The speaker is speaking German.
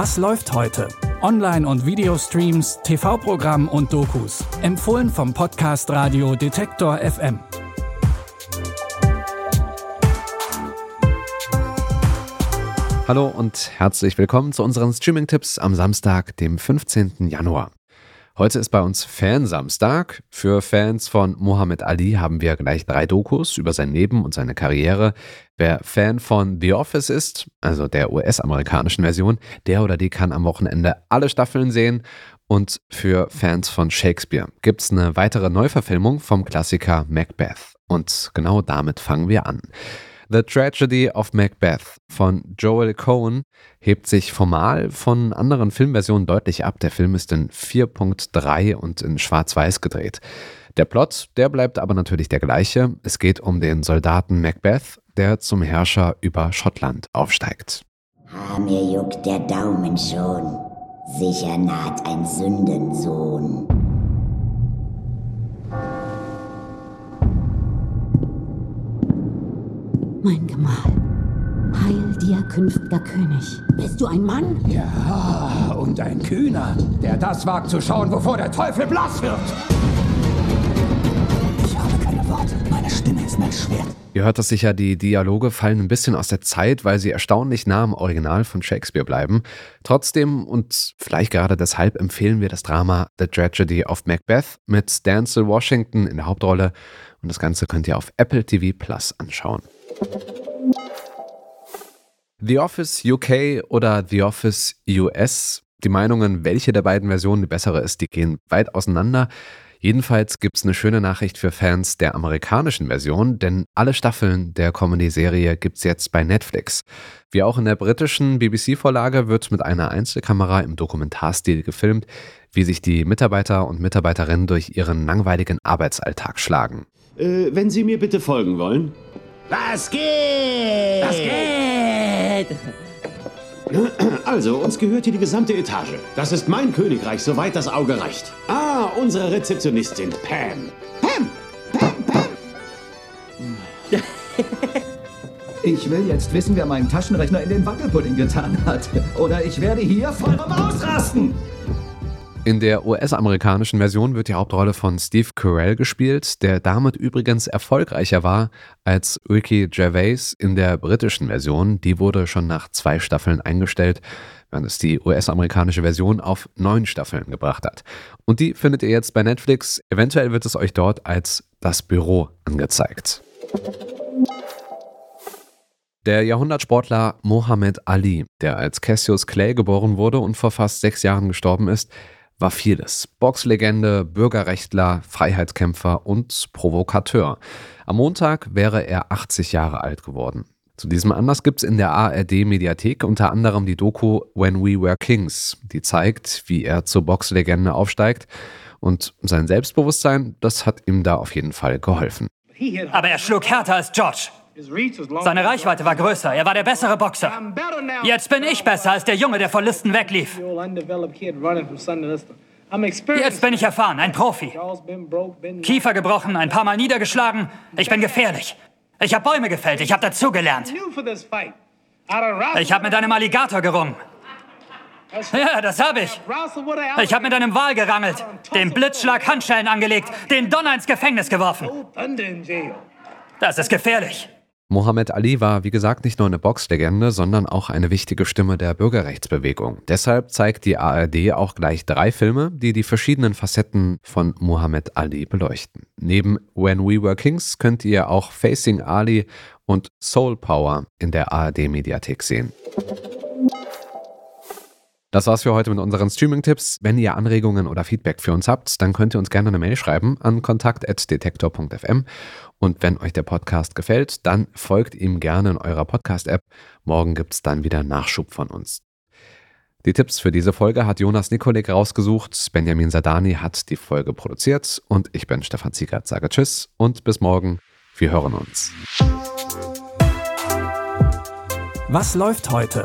Was läuft heute? Online- und Videostreams, TV-Programm und Dokus. Empfohlen vom Podcast Radio Detektor FM. Hallo und herzlich willkommen zu unseren Streaming-Tipps am Samstag, dem 15. Januar. Heute ist bei uns Fansamstag. Für Fans von Muhammad Ali haben wir gleich drei Dokus über sein Leben und seine Karriere. Wer Fan von The Office ist, also der US-amerikanischen Version, der oder die kann am Wochenende alle Staffeln sehen. Und für Fans von Shakespeare gibt es eine weitere Neuverfilmung vom Klassiker Macbeth. Und genau damit fangen wir an. The Tragedy of Macbeth von Joel Cohen hebt sich formal von anderen Filmversionen deutlich ab. Der Film ist in 4.3 und in Schwarz-Weiß gedreht. Der Plot, der bleibt aber natürlich der gleiche. Es geht um den Soldaten Macbeth, der zum Herrscher über Schottland aufsteigt. Ah, mir juckt der Daumen schon. Sicher naht ein Sündensohn. Mein Gemahl. Heil dir, künftiger König. Bist du ein Mann? Ja, und ein Kühner, der das wagt zu schauen, wovor der Teufel blass wird. Ich habe keine Worte. Meine Stimme ist mein Schwert. Ihr hört das sicher, die Dialoge fallen ein bisschen aus der Zeit, weil sie erstaunlich nah am Original von Shakespeare bleiben. Trotzdem und vielleicht gerade deshalb empfehlen wir das Drama The Tragedy of Macbeth mit Denzel Washington in der Hauptrolle. Und das Ganze könnt ihr auf Apple TV Plus anschauen. The Office UK oder The Office US. Die Meinungen, welche der beiden Versionen die bessere ist, die gehen weit auseinander. Jedenfalls gibt es eine schöne Nachricht für Fans der amerikanischen Version, denn alle Staffeln der Comedy-Serie gibt es jetzt bei Netflix. Wie auch in der britischen BBC-Vorlage wird mit einer Einzelkamera im Dokumentarstil gefilmt, wie sich die Mitarbeiter und Mitarbeiterinnen durch ihren langweiligen Arbeitsalltag schlagen. Äh, wenn Sie mir bitte folgen wollen. Was geht? Was geht? Also, uns gehört hier die gesamte Etage. Das ist mein Königreich, soweit das Auge reicht. Ah, unsere Rezeptionistin, Pam. Pam! Pam, Pam! Ich will jetzt wissen, wer meinen Taschenrechner in den Wackelpudding getan hat. Oder ich werde hier vollkommen ausrasten. In der US-amerikanischen Version wird die Hauptrolle von Steve Carell gespielt, der damit übrigens erfolgreicher war als Ricky Gervais in der britischen Version. Die wurde schon nach zwei Staffeln eingestellt, während es die US-amerikanische Version auf neun Staffeln gebracht hat. Und die findet ihr jetzt bei Netflix. Eventuell wird es euch dort als das Büro angezeigt. Der Jahrhundertsportler Mohammed Ali, der als Cassius Clay geboren wurde und vor fast sechs Jahren gestorben ist, war vieles. Boxlegende, Bürgerrechtler, Freiheitskämpfer und Provokateur. Am Montag wäre er 80 Jahre alt geworden. Zu diesem Anlass gibt es in der ARD-Mediathek unter anderem die Doku When We Were Kings, die zeigt, wie er zur Boxlegende aufsteigt. Und sein Selbstbewusstsein, das hat ihm da auf jeden Fall geholfen. Aber er schlug härter als George. Seine Reichweite war größer. Er war der bessere Boxer. Jetzt bin ich besser als der Junge, der vor Listen weglief. Jetzt bin ich erfahren, ein Profi. Kiefer gebrochen, ein paar Mal niedergeschlagen. Ich bin gefährlich. Ich habe Bäume gefällt. Ich habe dazugelernt. Ich habe mit einem Alligator gerungen. Ja, das habe ich. Ich habe mit einem Wal gerangelt, dem Blitzschlag Handschellen angelegt, den Donner ins Gefängnis geworfen. Das ist gefährlich. Mohammed Ali war, wie gesagt, nicht nur eine Boxlegende, sondern auch eine wichtige Stimme der Bürgerrechtsbewegung. Deshalb zeigt die ARD auch gleich drei Filme, die die verschiedenen Facetten von Mohammed Ali beleuchten. Neben When We Were Kings könnt ihr auch Facing Ali und Soul Power in der ARD-Mediathek sehen. Das war's für heute mit unseren Streaming-Tipps. Wenn ihr Anregungen oder Feedback für uns habt, dann könnt ihr uns gerne eine Mail schreiben an kontakt.detektor.fm. Und wenn euch der Podcast gefällt, dann folgt ihm gerne in eurer Podcast-App. Morgen gibt's dann wieder Nachschub von uns. Die Tipps für diese Folge hat Jonas Nikolik rausgesucht. Benjamin Sadani hat die Folge produziert und ich bin Stefan Ziegert. Sage Tschüss und bis morgen. Wir hören uns. Was läuft heute?